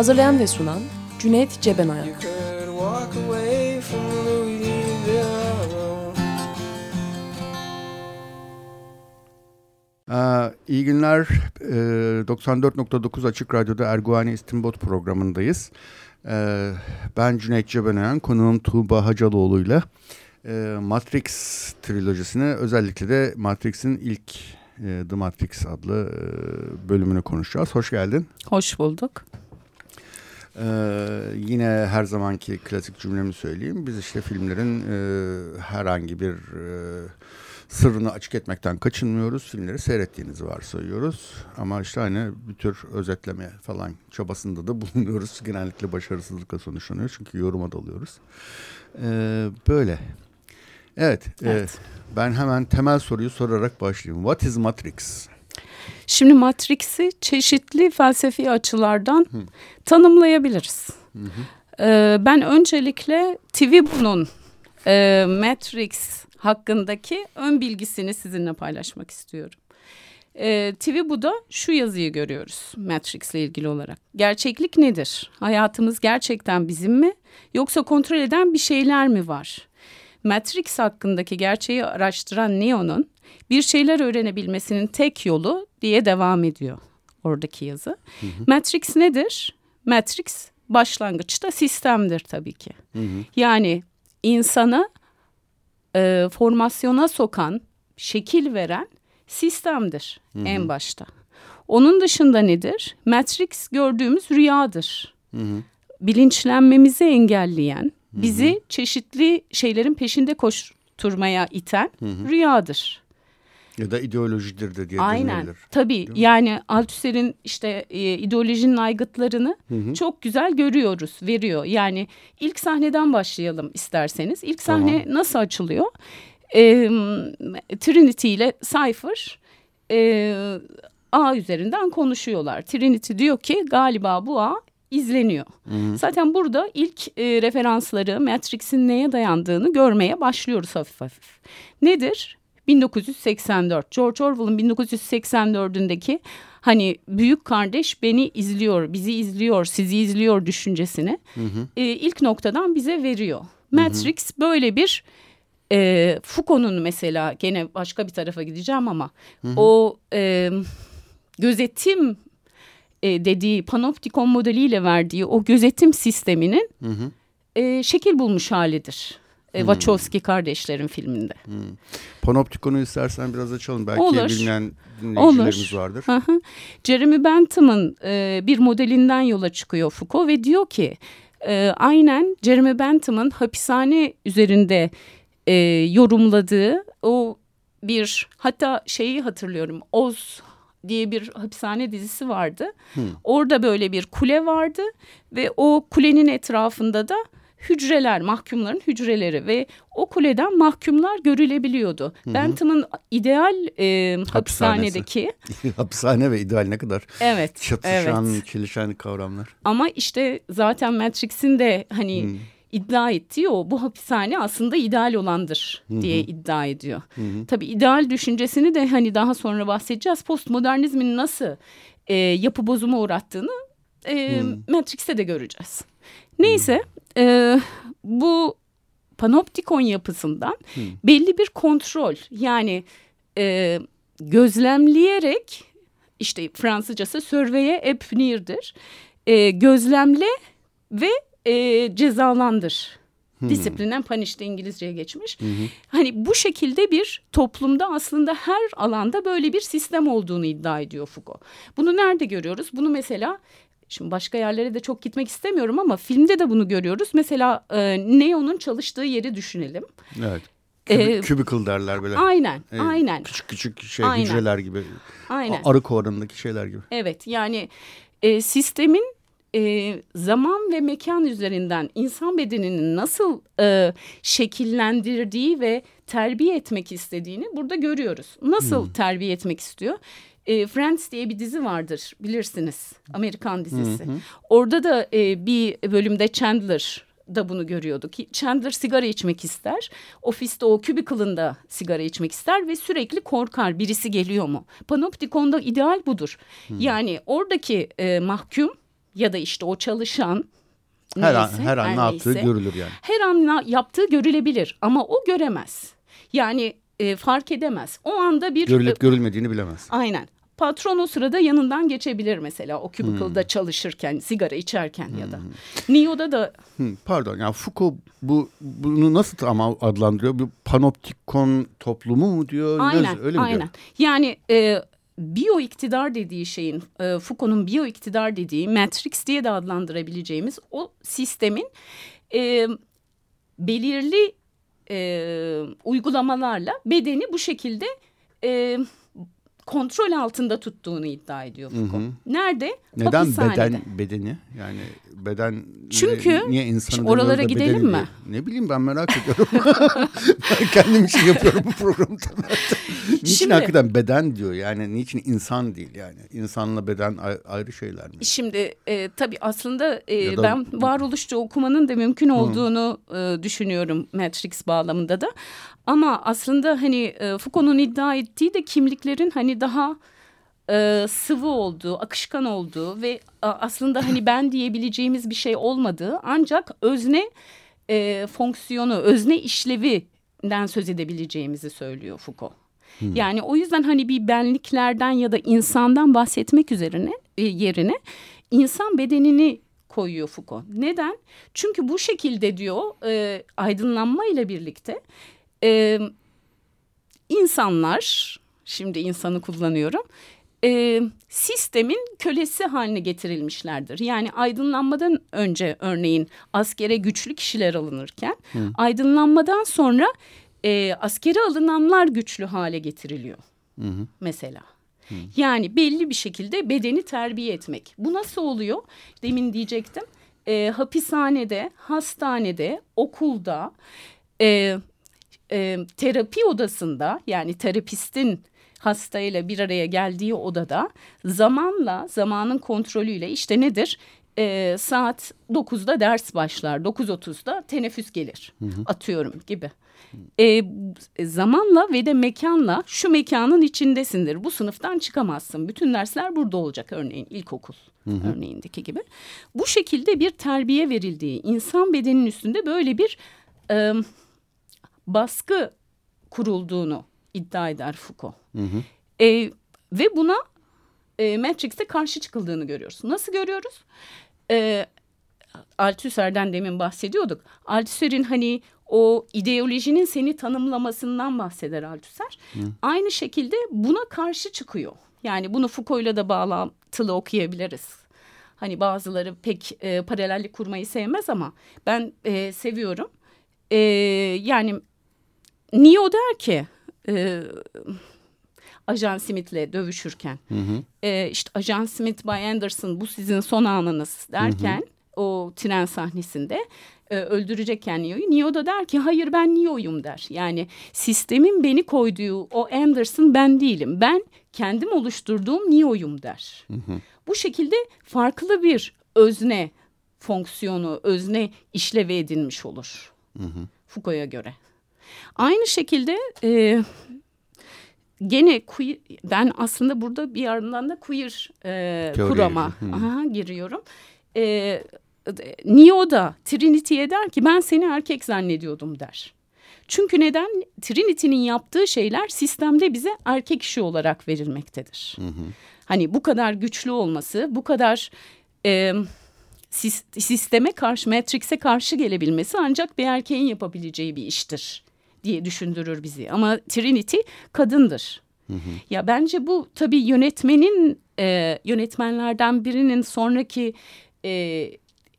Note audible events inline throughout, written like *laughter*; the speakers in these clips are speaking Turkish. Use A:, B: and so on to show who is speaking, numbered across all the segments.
A: Hazırlayan ve sunan Cüneyt Cebenayak.
B: Ee, iyi günler. Ee, 94.9 Açık Radyo'da Erguvani İstinbot programındayız. Ee, ben Cüneyt Cebenayan, konuğum Tuğba Hacaloğlu ile Matrix trilojisini özellikle de Matrix'in ilk e, The Matrix adlı e, bölümünü konuşacağız. Hoş geldin.
C: Hoş bulduk.
B: Ee, yine her zamanki klasik cümlemi söyleyeyim. Biz işte filmlerin e, herhangi bir e, sırrını açık etmekten kaçınmıyoruz. Filmleri seyrettiğinizi varsayıyoruz. Ama işte hani bir tür özetleme falan çabasında da *laughs* bulunuyoruz. Genellikle başarısızlıkla sonuçlanıyor. Çünkü yoruma dalıyoruz. Ee, böyle. Evet. evet. E, ben hemen temel soruyu sorarak başlayayım. What is Matrix?
C: Şimdi Matrix'i çeşitli felsefi açılardan Hı. tanımlayabiliriz. Hı hı. Ee, ben öncelikle Tivibu'nun e, Matrix hakkındaki ön bilgisini sizinle paylaşmak istiyorum. E, Tivibu'da şu yazıyı görüyoruz Matrix ile ilgili olarak. Gerçeklik nedir? Hayatımız gerçekten bizim mi? Yoksa kontrol eden bir şeyler mi var? Matrix hakkındaki gerçeği araştıran Neo'nun bir şeyler öğrenebilmesinin tek yolu diye devam ediyor oradaki yazı. Hı hı. Matrix nedir? Matrix başlangıçta sistemdir tabii ki. Hı hı. Yani insanı e, formasyona sokan, şekil veren sistemdir hı hı. en başta. Onun dışında nedir? Matrix gördüğümüz rüyadır. Hı hı. Bilinçlenmemizi engelleyen, bizi hı hı. çeşitli şeylerin peşinde koşturmaya iten hı hı. rüyadır.
B: Ya da ideolojidir de diye
C: Aynen. Denilebilir. Tabii yani Althusser'in işte e, ideolojinin aygıtlarını hı hı. çok güzel görüyoruz, veriyor. Yani ilk sahneden başlayalım isterseniz. İlk sahne tamam. nasıl açılıyor? E, Trinity ile Cypher e, ağ üzerinden konuşuyorlar. Trinity diyor ki galiba bu ağ izleniyor. Hı hı. Zaten burada ilk e, referansları Matrix'in neye dayandığını görmeye başlıyoruz hafif hafif. Nedir? 1984 George Orwell'ın 1984'ündeki hani büyük kardeş beni izliyor, bizi izliyor, sizi izliyor düşüncesini hı hı. E, ilk noktadan bize veriyor. Matrix hı hı. böyle bir e, Foucault'un mesela gene başka bir tarafa gideceğim ama hı hı. o e, gözetim e, dediği panoptikon modeliyle verdiği o gözetim sisteminin hı hı. E, şekil bulmuş halidir. E, hmm. Wachowski kardeşlerin filminde. Hmm.
B: Panoptikon'u istersen biraz açalım. Belki Olur. bilmeyen dinleyicilerimiz Olur. vardır.
C: Hı Jeremy Bentham'ın e, bir modelinden yola çıkıyor Foucault ve diyor ki e, aynen Jeremy Bentham'ın hapishane üzerinde e, yorumladığı o bir hatta şeyi hatırlıyorum Oz diye bir hapishane dizisi vardı. Hmm. Orada böyle bir kule vardı ve o kulenin etrafında da hücreler, mahkumların hücreleri ve o kuleden mahkumlar görülebiliyordu. Bentham'ın ideal e, hapishanedeki... *laughs*
B: Hapishane ve ideal ne kadar
C: evet,
B: çatışan, evet. çelişen kavramlar.
C: Ama işte zaten Matrix'in de hani... Hı iddia ettiği o bu hapishane aslında ideal olandır diye hı hı. iddia ediyor. Hı hı. Tabii ideal düşüncesini de hani daha sonra bahsedeceğiz. Postmodernizmin nasıl e, yapı bozuma uğrattığını e, Matrix'te de göreceğiz. Neyse e, bu panoptikon yapısından hmm. belli bir kontrol yani e, gözlemleyerek işte Fransızcası surveye epnir'dir. E, gözlemle ve e, cezalandır. Hmm. Disiplinen panişte İngilizceye geçmiş. Hmm. Hani bu şekilde bir toplumda aslında her alanda böyle bir sistem olduğunu iddia ediyor Foucault. Bunu nerede görüyoruz? Bunu mesela Şimdi başka yerlere de çok gitmek istemiyorum ama filmde de bunu görüyoruz. Mesela e, Neo'nun çalıştığı yeri düşünelim.
B: Evet. Kübik, cubicle derler böyle.
C: Aynen, ee, aynen.
B: Küçük küçük şey aynen. hücreler gibi. Aynen. Arı kovanındaki şeyler gibi.
C: Evet, yani e, sistemin e, zaman ve mekan üzerinden insan bedeninin nasıl e, şekillendirdiği ve terbiye etmek istediğini burada görüyoruz. Nasıl hmm. terbiye etmek istiyor? E, Friends diye bir dizi vardır bilirsiniz Amerikan dizisi. Hmm. Orada da e, bir bölümde Chandler da bunu görüyorduk. Chandler sigara içmek ister. Ofiste o kübikılında sigara içmek ister ve sürekli korkar birisi geliyor mu? Panoptikon'da ideal budur. Hmm. Yani oradaki e, mahkum ya da işte o çalışan
B: her neyse, an, her an her ne yaptığı görülür yani.
C: Her an yaptığı görülebilir ama o göremez. Yani e, fark edemez. O anda bir...
B: Görülüp e, görülmediğini bilemez.
C: Aynen. Patron o sırada yanından geçebilir mesela o kübikılda hmm. çalışırken, sigara içerken hmm. ya da. Hmm. Neo'da da...
B: Hmm, pardon yani Foucault bu, bunu nasıl ama adlandırıyor? Bir panoptikon toplumu mu diyor?
C: Aynen,
B: öyle mi
C: aynen.
B: Diyor?
C: Yani e, biyo iktidar dediği şeyin, e, Foucault'un biyo iktidar dediği Matrix diye de adlandırabileceğimiz o sistemin e, belirli e, uygulamalarla bedeni bu şekilde e, kontrol altında tuttuğunu iddia ediyor Foucault. Hı hı. Nerede?
B: Neden Hapishanede. beden bedeni? Yani beden
C: Çünkü niye insanı oralara gidelim mi?
B: Diye. Ne bileyim ben merak ediyorum. *laughs* ben kendim için yapıyorum bu programda. *laughs* niçin Şimdi, hakikaten beden diyor yani niçin insan değil yani insanla beden ayrı şeyler mi?
C: Şimdi e, tabii aslında e, da, ben varoluşçu okumanın da mümkün olduğunu e, düşünüyorum Matrix bağlamında da. Ama aslında hani e, Foucault'un iddia ettiği de kimliklerin hani daha e, sıvı olduğu, akışkan olduğu ve aslında hani *clears throat* ben diyebileceğimiz bir şey olmadığı ancak özne e, fonksiyonu, özne işlevinden söz edebileceğimizi söylüyor Foucault. Hmm. Yani o yüzden hani bir benliklerden ya da insandan bahsetmek üzerine e, yerine insan bedenini koyuyor Foucault. Neden? Çünkü bu şekilde diyor e, aydınlanma ile birlikte e, insanlar şimdi insanı kullanıyorum e, sistemin kölesi haline getirilmişlerdir. Yani aydınlanmadan önce örneğin askere güçlü kişiler alınırken Hı. aydınlanmadan sonra e, askere alınanlar güçlü hale getiriliyor. Hı hı. Mesela. Hı. Yani belli bir şekilde bedeni terbiye etmek. Bu nasıl oluyor? Demin diyecektim. E, hapishanede, hastanede, okulda, e, e, terapi odasında yani terapistin hastayla bir araya geldiği odada zamanla zamanın kontrolüyle işte nedir? E, saat 9'da ders başlar 9.30'da teneffüs gelir hı hı. atıyorum gibi. E, zamanla ve de mekanla şu mekanın içindesindir. Bu sınıftan çıkamazsın. Bütün dersler burada olacak örneğin ilkokul hı hı. örneğindeki gibi. Bu şekilde bir terbiye verildiği insan bedeninin üstünde böyle bir e, baskı kurulduğunu iddia eder Foucault. Hı hı. E, ve buna e, Matrix'te karşı çıkıldığını görüyoruz. Nasıl görüyoruz? E, Althusser'den demin bahsediyorduk. Althusser'in hani o ideolojinin seni tanımlamasından bahseder Althusser. Hı. Aynı şekilde buna karşı çıkıyor. Yani bunu Foucault'la da bağlantılı okuyabiliriz. Hani bazıları pek e, paralellik kurmayı sevmez ama ben e, seviyorum. E, yani Neo der ki e, Ajan Smith'le dövüşürken hı hı. E, işte Ajan Smith Bay Anderson bu sizin son anınız derken hı hı. o tren sahnesinde e, öldürecekken Neo'yu Neo da der ki hayır ben Neo'yum der. Yani sistemin beni koyduğu o Anderson ben değilim. Ben kendim oluşturduğum Neo'yum der. Hı hı. Bu şekilde farklı bir özne fonksiyonu, özne işlevi edinmiş olur. Hı hı. Foucault'a göre. Aynı şekilde e, gene queer, ben aslında burada bir yandan da queer e, kurama aha, giriyorum. E, Neo da Trinity'ye der ki ben seni erkek zannediyordum der. Çünkü neden? Trinity'nin yaptığı şeyler sistemde bize erkek işi olarak verilmektedir. Hı hı. Hani bu kadar güçlü olması, bu kadar e, sisteme karşı, Matrix'e karşı gelebilmesi ancak bir erkeğin yapabileceği bir iştir diye düşündürür bizi. Ama Trinity kadındır. Hı hı. Ya bence bu tabii yönetmenin e, yönetmenlerden birinin sonraki e,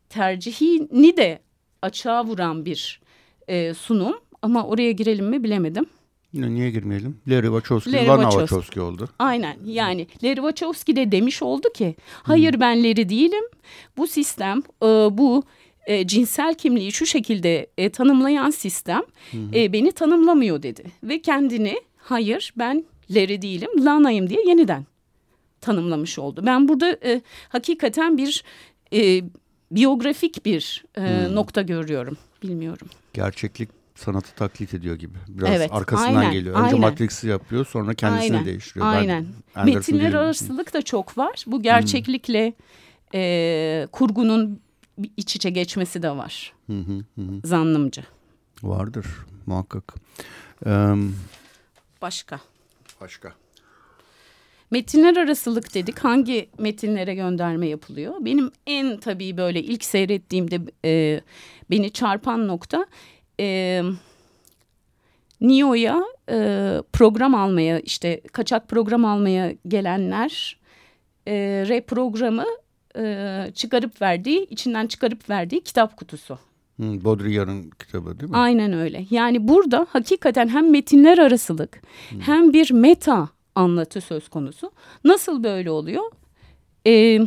C: tercihini de açığa vuran bir e, sunum. Ama oraya girelim mi bilemedim.
B: Yine niye girmeyelim? Larry Wachowski, Larry Lana Wachowski. Wachowski oldu.
C: Aynen yani Larry Wachowski de demiş oldu ki hayır hmm. ben Larry değilim. Bu sistem e, bu e, cinsel kimliği şu şekilde e, tanımlayan sistem e, beni tanımlamıyor dedi. Ve kendini hayır ben Larry değilim Lana'yım diye yeniden tanımlamış oldu. Ben burada e, hakikaten bir e, biyografik bir e, hmm. nokta görüyorum. Bilmiyorum.
B: Gerçeklik sanatı taklit ediyor gibi. Biraz evet, arkasından aynen, geliyor. Önce aynen. Matrix'i yapıyor sonra kendisini aynen, değiştiriyor.
C: Aynen. Ben Metinler arasılık da çok var. Bu gerçeklikle hmm. e, kurgunun iç içe geçmesi de var. Hı hı hı. Zannımca.
B: Vardır muhakkak. Ee,
C: Başka.
B: Başka.
C: Metinler arasılık dedik. Hangi metinlere gönderme yapılıyor? Benim en tabii böyle ilk seyrettiğimde e, beni çarpan nokta e, NIO'ya e, program almaya işte kaçak program almaya gelenler e, reprogramı e, çıkarıp verdiği içinden çıkarıp verdiği kitap kutusu.
B: Hmm, Baudrillard'ın kitabı değil mi?
C: Aynen öyle. Yani burada hakikaten hem metinler arasılık hmm. hem bir meta anlatı söz konusu. Nasıl böyle oluyor? Ee,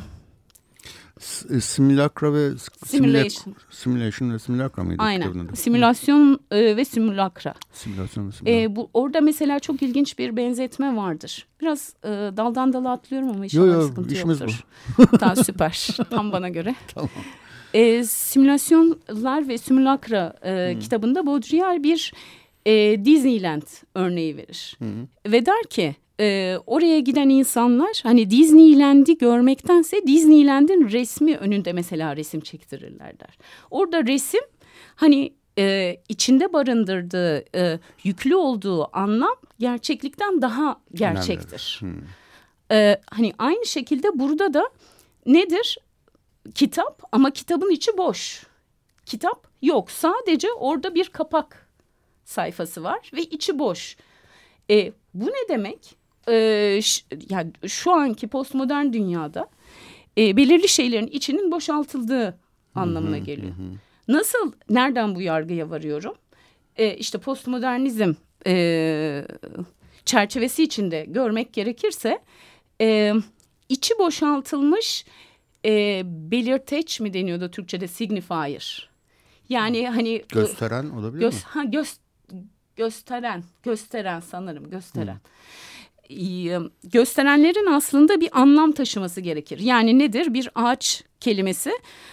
B: simülakra ve simulation. simulation ve simülakra mıydı?
C: Aynen. Simülasyon e, ve simülakra. Simülasyon ve simülakra. E, bu, orada mesela çok ilginç bir benzetme vardır. Biraz e, daldan dala atlıyorum ama inşallah yo, yo, sıkıntı işimiz yoktur. Bu. *laughs* tamam süper. Tam bana göre. *laughs* tamam. E, simülasyonlar ve simülakra e, hmm. kitabında Baudrillard bir e, Disneyland örneği verir. Hmm. Ve der ki e, oraya giden insanlar hani Disneyland'i görmektense Disneyland'in resmi önünde mesela resim çektirirler der. Orada resim hani e, içinde barındırdığı e, yüklü olduğu anlam gerçeklikten daha gerçektir. Hmm. E, hani aynı şekilde burada da nedir? Kitap ama kitabın içi boş. Kitap yok sadece orada bir kapak sayfası var ve içi boş. E, bu ne demek? E, yani şu anki postmodern dünyada e, belirli şeylerin içinin boşaltıldığı anlamına geliyor. Nasıl, nereden bu yargıya varıyorum? E, işte postmodernizm e, çerçevesi içinde görmek gerekirse e, içi boşaltılmış e, belirteç mi deniyordu Türkçe'de signifier. Yani hani
B: gösteren olabilir göz, mi?
C: Ha, göz, gösteren, gösteren sanırım gösteren. Hı gösterenlerin aslında bir anlam taşıması gerekir. Yani nedir? Bir ağaç kelimesi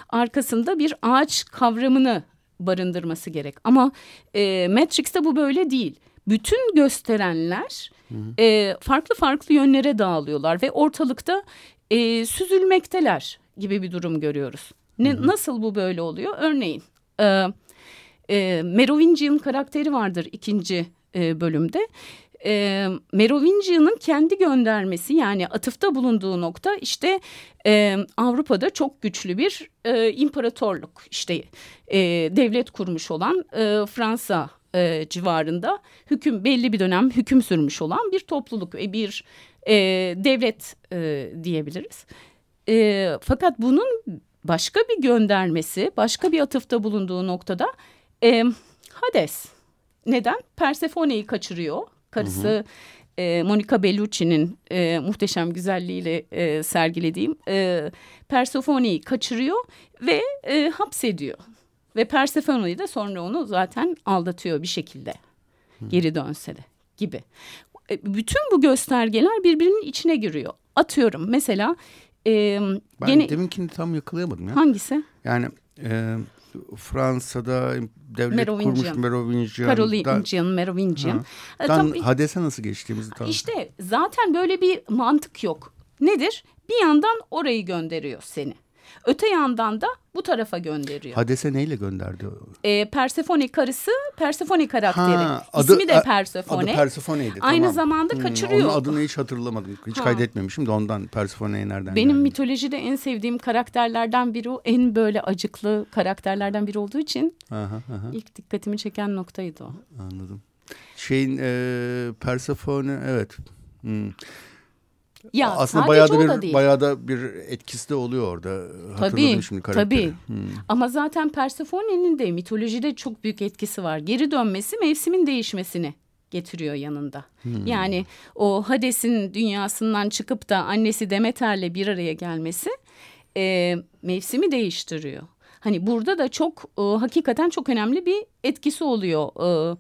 C: arkasında bir ağaç kavramını barındırması gerek. Ama e, Matrix'te bu böyle değil. Bütün gösterenler E, farklı farklı yönlere dağılıyorlar ve ortalıkta e, süzülmekteler gibi bir durum görüyoruz. Ne, hı hı. Nasıl bu böyle oluyor? Örneğin e, e, Merovingian karakteri vardır ikinci e, bölümde e, Merovingian'ın kendi göndermesi yani atıfta bulunduğu nokta işte e, Avrupa'da çok güçlü bir e, imparatorluk işte e, devlet kurmuş olan e, Fransa e, civarında hüküm belli bir dönem hüküm sürmüş olan bir topluluk ve bir e, devlet e, diyebiliriz. E, fakat bunun başka bir göndermesi, başka bir atıfta bulunduğu noktada e, Hades. Neden? Persephone'yi kaçırıyor karısı hı hı. E, Monica Bellucci'nin e, muhteşem güzelliğiyle e, sergilediğim e, Persephone'yi kaçırıyor ve e, hapsediyor. Ve Persephone'yi de sonra onu zaten aldatıyor bir şekilde. Hı. Geri dönse de gibi. E, bütün bu göstergeler birbirinin içine giriyor. Atıyorum mesela... E,
B: ben gene... deminkini tam yakalayamadım ya.
C: Hangisi?
B: Yani e, Fransa'da devlet Merovingian. kurmuş Merovingian.
C: Carolingian, Merovingian.
B: Ha. Tam Hades'e nasıl geçtiğimizi tam.
C: İşte zaten böyle bir mantık yok. Nedir? Bir yandan orayı gönderiyor seni. Öte yandan da bu tarafa gönderiyor.
B: Hades'e neyle gönderdi?
C: E, Persefone karısı Persefone karakteri. Ha, adı, İsmi de Persefone.
B: Adı Persephone'ydi.
C: Aynı tamam. zamanda hmm, kaçırıyor.
B: Onun adını hiç hatırlamadım. Hiç ha. kaydetmemişim de ondan Persephone'ye nereden
C: Benim
B: geldi?
C: mitolojide en sevdiğim karakterlerden biri o. En böyle acıklı karakterlerden biri olduğu için aha, aha. ilk dikkatimi çeken noktaydı o.
B: Anladım. Şeyin e, Persephone evet. Hmm.
C: Ya
B: aslında bayağı da bir bayağı da bir etkisi de oluyor orada.
C: Tabii, şimdi karakteri. Tabii. Hmm. Ama zaten Persephone'nin de mitolojide çok büyük etkisi var. Geri dönmesi mevsimin değişmesini getiriyor yanında. Hmm. Yani o Hades'in dünyasından çıkıp da annesi Demeter'le bir araya gelmesi e, mevsimi değiştiriyor. Hani burada da çok e, hakikaten çok önemli bir etkisi oluyor e,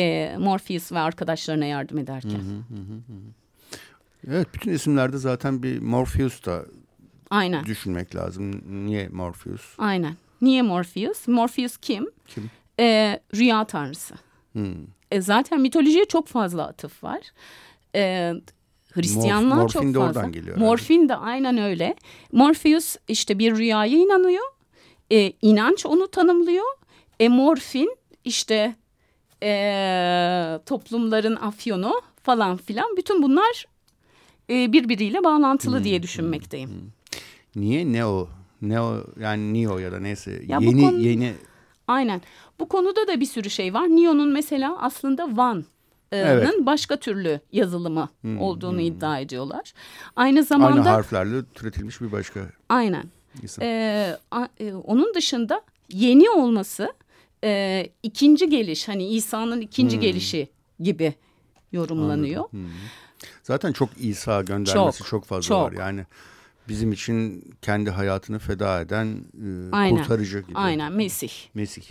C: e, Morpheus ve arkadaşlarına yardım ederken. Hı hı hı
B: Evet bütün isimlerde zaten bir Morpheus da Aynen. düşünmek lazım. Niye Morpheus?
C: Aynen. Niye Morpheus? Morpheus kim?
B: Kim?
C: Ee, rüya tanrısı. Hmm. E, zaten mitolojiye çok fazla atıf var. E, Hristiyanlığa Morf, çok fazla. Morfin de oradan geliyor. Morfin de aynen öyle. Morpheus işte bir rüyaya inanıyor. E, inanç onu tanımlıyor. E, morfin işte e, toplumların afyonu falan filan. Bütün bunlar e, birbiriyle bağlantılı hmm, diye düşünmekteyim. Hmm,
B: hmm. Niye Neo? Neo yani Neo ya da neyse ya yeni konu, yeni
C: Aynen. Bu konuda da bir sürü şey var. Neo'nun mesela aslında Van evet. başka türlü yazılımı hmm, olduğunu hmm. iddia ediyorlar. Aynı zamanda
B: aynı harflerle türetilmiş bir başka.
C: Aynen. Ee, a, e, onun dışında yeni olması e, ikinci geliş hani İsa'nın ikinci hmm. gelişi gibi yorumlanıyor. Hmm.
B: Zaten çok İsa göndermesi çok, çok fazla çok. var. Yani bizim için kendi hayatını feda eden e, Aynen. kurtarıcı gibi.
C: Aynen Mesih.
B: Mesih.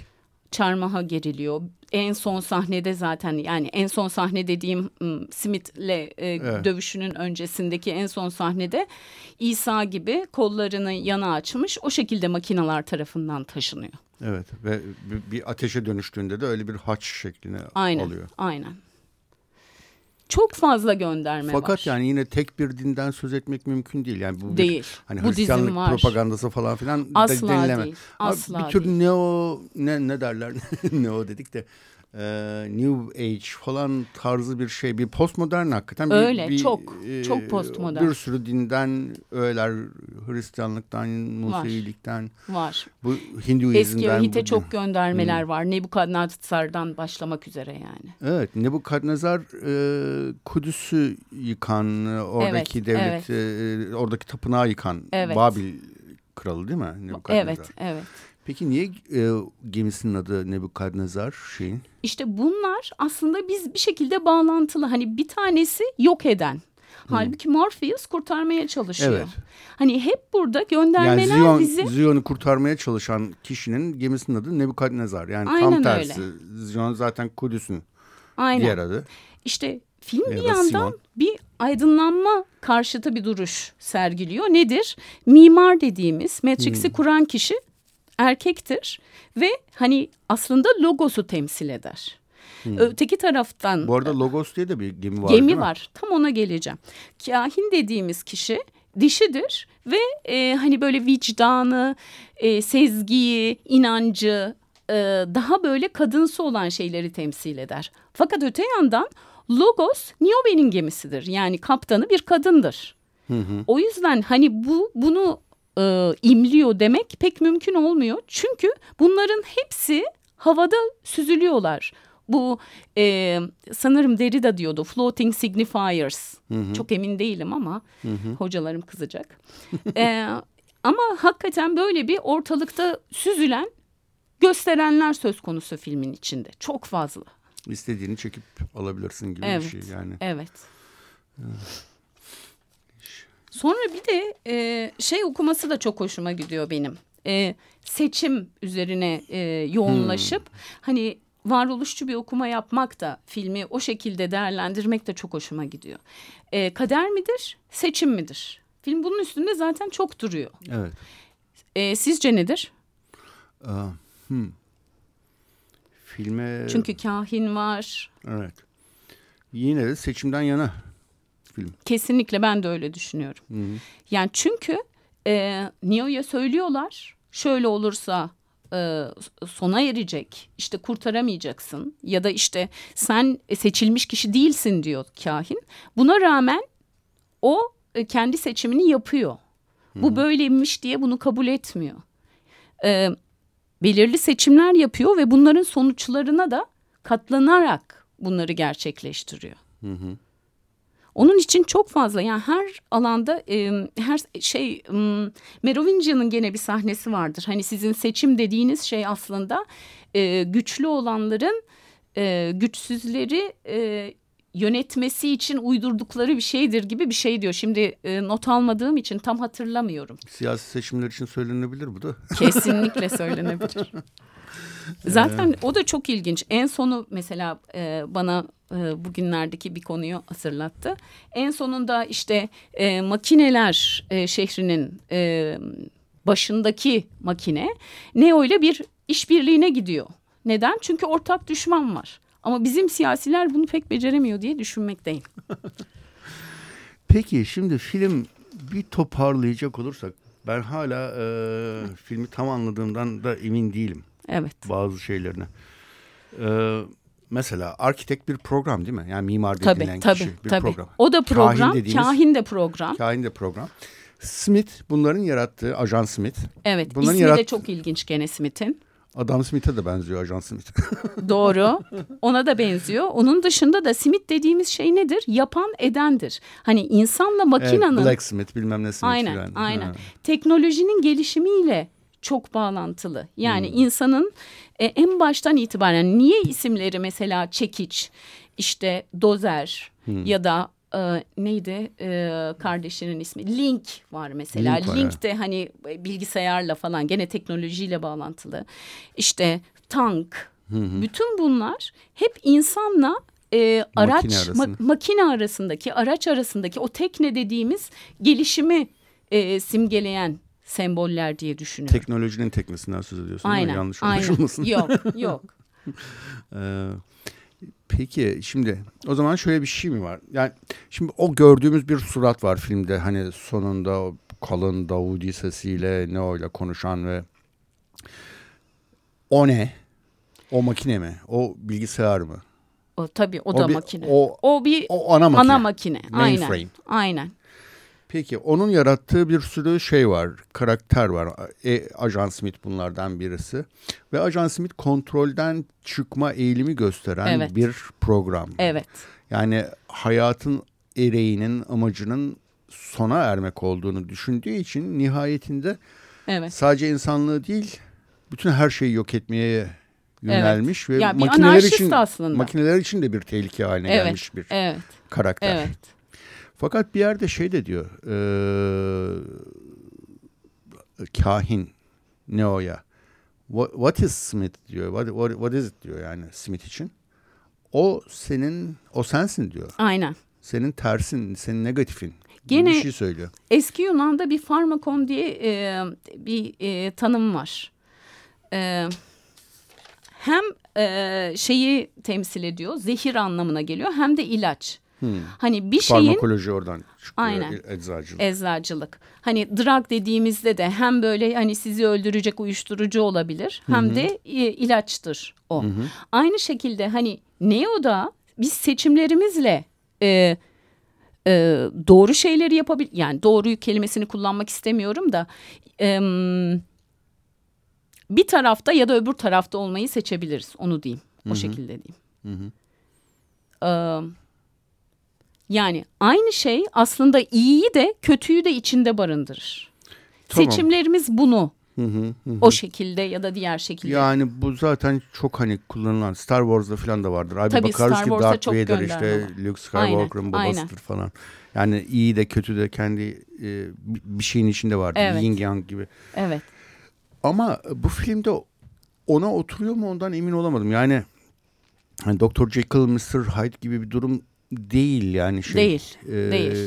C: Çarmıha geriliyor. En son sahnede zaten yani en son sahne dediğim Smith'le e, evet. dövüşünün öncesindeki en son sahnede İsa gibi kollarını yana açmış o şekilde makineler tarafından taşınıyor.
B: Evet ve bir ateşe dönüştüğünde de öyle bir haç şeklini aynen, alıyor.
C: Aynen çok fazla gönderme
B: Fakat var. Fakat yani yine tek bir dinden söz etmek mümkün değil. Yani bu değil. Bir, hani Budizm Hristiyanlık var. propagandası falan filan Asla de, denilemez. değil. Asla Abi bir tür değil. neo ne ne derler *laughs* neo dedik de e, New Age falan tarzı bir şey. Bir postmodern hakikaten.
C: Öyle
B: bir,
C: çok e, çok postmodern.
B: Bir sürü dinden öğeler Hristiyanlıktan, Musevilikten.
C: Var.
B: Bu Hinduizmden.
C: Eski Öhit'e çok göndermeler hmm. var. Nebukadnezar'dan başlamak üzere yani.
B: Evet Nebukadnezar e, Kudüs'ü yıkan, oradaki evet, devlet, evet. E, oradaki tapınağı yıkan evet. Babil kralı değil mi?
C: Nebukadnezar. Evet, evet.
B: Peki niye e, gemisinin adı Nebukadnezar şeyin?
C: İşte bunlar aslında biz bir şekilde bağlantılı. Hani bir tanesi yok eden. Halbuki Morpheus kurtarmaya çalışıyor. Evet. Hani hep burada göndermeler yani Zion, bizi...
B: Zion'u kurtarmaya çalışan kişinin gemisinin adı Nebukadnezar. Yani Aynen tam tersi. Öyle. Zion zaten Kudüs'ün diğer adı.
C: İşte film ya bir yandan Simon. bir aydınlanma karşıtı bir duruş sergiliyor. Nedir? Mimar dediğimiz Matrix'i hmm. kuran kişi erkektir ve hani aslında logosu temsil eder. Hmm. Öteki taraftan...
B: Bu arada Logos diye de bir gemi var
C: Gemi var. Tam ona geleceğim. Kahin dediğimiz kişi dişidir ve e, hani böyle vicdanı, e, sezgiyi, inancı e, daha böyle kadınsı olan şeyleri temsil eder. Fakat öte yandan Logos Niobe'nin gemisidir. Yani kaptanı bir kadındır. Hı hı. O yüzden hani bu bunu e, imliyor demek pek mümkün olmuyor. Çünkü bunların hepsi havada süzülüyorlar. Bu e, sanırım Derrida diyordu floating signifiers. Hı hı. Çok emin değilim ama hı hı. hocalarım kızacak. *laughs* e, ama hakikaten böyle bir ortalıkta süzülen gösterenler söz konusu filmin içinde. Çok fazla.
B: İstediğini çekip alabilirsin gibi
C: evet,
B: bir şey yani.
C: Evet. evet. Sonra bir de e, şey okuması da çok hoşuma gidiyor benim. E, seçim üzerine e, yoğunlaşıp hmm. hani varoluşçu bir okuma yapmak da filmi o şekilde değerlendirmek de çok hoşuma gidiyor. E, kader midir, seçim midir? Film bunun üstünde zaten çok duruyor.
B: Evet.
C: E, sizce nedir?
B: Aa, hmm. Filme...
C: Çünkü kahin var.
B: Evet. Yine de seçimden yana
C: film. Kesinlikle ben de öyle düşünüyorum. Hı hı. Yani çünkü e, Neo'ya söylüyorlar şöyle olursa e, sona erecek işte kurtaramayacaksın ya da işte sen seçilmiş kişi değilsin diyor kahin. Buna rağmen o e, kendi seçimini yapıyor. Hı hı. Bu böyleymiş diye bunu kabul etmiyor. E, belirli seçimler yapıyor ve bunların sonuçlarına da katlanarak bunları gerçekleştiriyor. Hı hı. Onun için çok fazla yani her alanda e, her şey e, Merovingian'ın gene bir sahnesi vardır. Hani sizin seçim dediğiniz şey aslında e, güçlü olanların e, güçsüzleri e, yönetmesi için uydurdukları bir şeydir gibi bir şey diyor. Şimdi e, not almadığım için tam hatırlamıyorum.
B: Siyasi seçimler için söylenebilir bu da.
C: Kesinlikle söylenebilir. *laughs* Zaten o da çok ilginç. En sonu mesela e, bana e, bugünlerdeki bir konuyu hatırlattı. En sonunda işte e, makineler e, şehrinin e, başındaki makine Neo ile bir işbirliğine gidiyor. Neden? Çünkü ortak düşman var. Ama bizim siyasiler bunu pek beceremiyor diye düşünmekteyim. *laughs*
B: Peki şimdi film bir toparlayacak olursak ben hala e, filmi tam anladığımdan da emin değilim.
C: Evet.
B: Bazı şeylerine. E, mesela arkitek bir program değil mi? Yani mimar
C: tabii,
B: denilen
C: tabii,
B: kişi bir
C: tabii.
B: program.
C: O da program, kahin,
B: dediğimiz,
C: kahin de program.
B: Kahin de program. Smith bunların yarattığı Ajan Smith.
C: Evet bunların ismi yarat... de çok ilginç gene Smith'in.
B: Adam Smith'e de benziyor Ajan Smith. *laughs*
C: Doğru. Ona da benziyor. Onun dışında da Smith dediğimiz şey nedir? Yapan edendir. Hani insanla makinenin...
B: Evet, Blacksmith bilmem ne Smith.
C: Aynen,
B: yani.
C: aynen. Ha. Teknolojinin gelişimiyle çok bağlantılı. Yani hmm. insanın e, en baştan itibaren niye isimleri mesela çekiç, işte dozer hmm. ya da e, neydi e, kardeşinin ismi Link var mesela Link, var, Link de hani bilgisayarla falan gene teknolojiyle bağlantılı işte tank hı hı. bütün bunlar hep insanla e, araç makine, arasında. ma makine arasındaki araç arasındaki o tekne dediğimiz gelişimi e, simgeleyen semboller diye düşünüyorum.
B: Teknolojinin teknesinden söz ediyorsun
C: aynen,
B: yanlış
C: anlaşılmasın. Yok yok. *laughs*
B: ee, Peki şimdi o zaman şöyle bir şey mi var? Yani şimdi o gördüğümüz bir surat var filmde. Hani sonunda o kalın Davudi sesiyle ne öyle konuşan ve o ne? O makine mi? O bilgisayar mı?
C: O tabii o, o da bir, makine. O, o bir o ana makine. Ana makine. Aynen. Aynen.
B: Peki onun yarattığı bir sürü şey var, karakter var. E, Ajan Smith bunlardan birisi. Ve Ajan Smith kontrolden çıkma eğilimi gösteren evet. bir program.
C: Evet.
B: Yani hayatın ereğinin amacının sona ermek olduğunu düşündüğü için nihayetinde evet. sadece insanlığı değil bütün her şeyi yok etmeye yönelmiş evet. ve ya makineler için aslında. makineler için de bir tehlike haline evet. gelmiş bir evet. karakter. Evet. Fakat bir yerde şey de diyor. E, kahin Neo'ya. What, what is Smith diyor. What, what, what is it diyor yani Smith için. O senin, o sensin diyor.
C: Aynen.
B: Senin tersin, senin negatifin. Gene bir şey söylüyor.
C: Eski Yunan'da bir farmakon diye e, bir e, tanım var. E, hem e, şeyi temsil ediyor, zehir anlamına geliyor hem de ilaç. Hmm. Hani bir şeyin
B: farmakoloji oradan çıkıyor. Aynen. Eczacılık.
C: Eczacılık. Hani drug dediğimizde de hem böyle hani sizi öldürecek uyuşturucu olabilir hem Hı-hı. de e, ilaçtır o. Hı-hı. Aynı şekilde hani Neo'da biz seçimlerimizle e, e, doğru şeyleri yapabil yani doğruyu kelimesini kullanmak istemiyorum da e, bir tarafta ya da öbür tarafta olmayı seçebiliriz onu diyeyim. O Hı-hı. şekilde diyeyim. Hı hı. Ee, yani aynı şey aslında iyiyi de kötüyü de içinde barındırır. Tamam. Seçimlerimiz bunu Hı hı, hı. O şekilde ya da diğer şekilde.
B: Yani bu zaten çok hani kullanılan Star Wars'da falan da vardır. Abi Tabii bakarız Star ki Darth Vader işte Luke Skywalker'ın babasıdır aynen. falan. Yani iyi de kötü de kendi e, bir şeyin içinde vardır. Evet. Yin Yang gibi.
C: Evet.
B: Ama bu filmde ona oturuyor mu ondan emin olamadım. Yani hani Dr. Jekyll, Mr. Hyde gibi bir durum değil yani şey.
C: Değil. E, değil.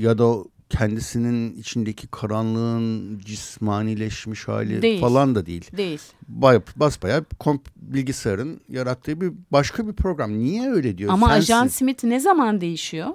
B: Ya da kendisinin içindeki karanlığın cismanileşmiş hali değil. falan da değil.
C: Değil.
B: Bay, basbayağı bilgisayarın yarattığı bir başka bir program. Niye öyle diyor?
C: Ama Sensin. Ajan Smith ne zaman değişiyor?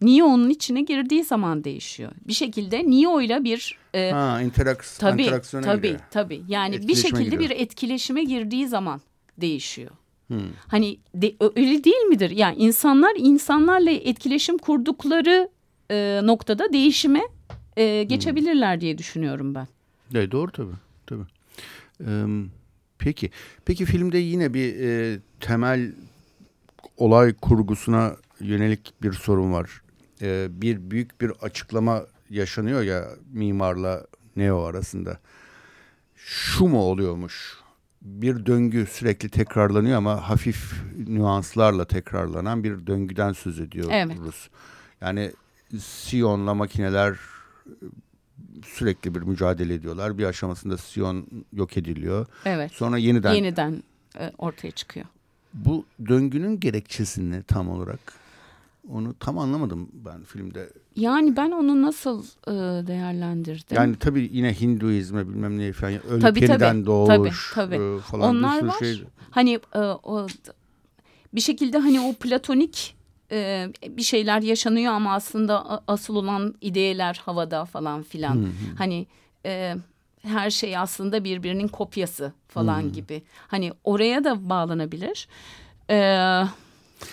C: Niye onun içine girdiği zaman değişiyor. Bir şekilde Neo ile bir
B: e, ha, interaks
C: tabii,
B: interaksiyona
C: tabii, giriyor. Tabii Yani bir şekilde giriyor. bir etkileşime girdiği zaman değişiyor. Hmm. Hani de, öyle değil midir? Yani insanlar insanlarla etkileşim kurdukları e, noktada değişime e, geçebilirler hmm. diye düşünüyorum ben.
B: Evet, doğru tabii. tabii. Ee, peki. Peki filmde yine bir e, temel olay kurgusuna yönelik bir sorun var. Ee, bir büyük bir açıklama yaşanıyor ya mimarla Neo arasında. Şu mu oluyormuş? Bir döngü sürekli tekrarlanıyor ama hafif nüanslarla tekrarlanan bir döngüden söz ediyoruz. Evet. Yani Sion'la makineler sürekli bir mücadele ediyorlar. Bir aşamasında Sion yok ediliyor.
C: Evet.
B: Sonra yeniden
C: yeniden e, ortaya çıkıyor.
B: Bu döngünün gerekçesi ne tam olarak? Onu tam anlamadım ben filmde.
C: Yani ben onu nasıl e, değerlendirdim?
B: Yani tabii yine Hinduizme bilmem ne falan ölüp tabii, yeniden tabii, doğuş tabii, tabii. E, falan
C: Onlar bir var. şey. Hani e, o bir şekilde hani o platonik e, bir şeyler yaşanıyor ama aslında asıl olan ideyeler havada falan filan. Hı hı. Hani e, her şey aslında birbirinin kopyası falan hı. gibi. Hani oraya da bağlanabilir. Ee,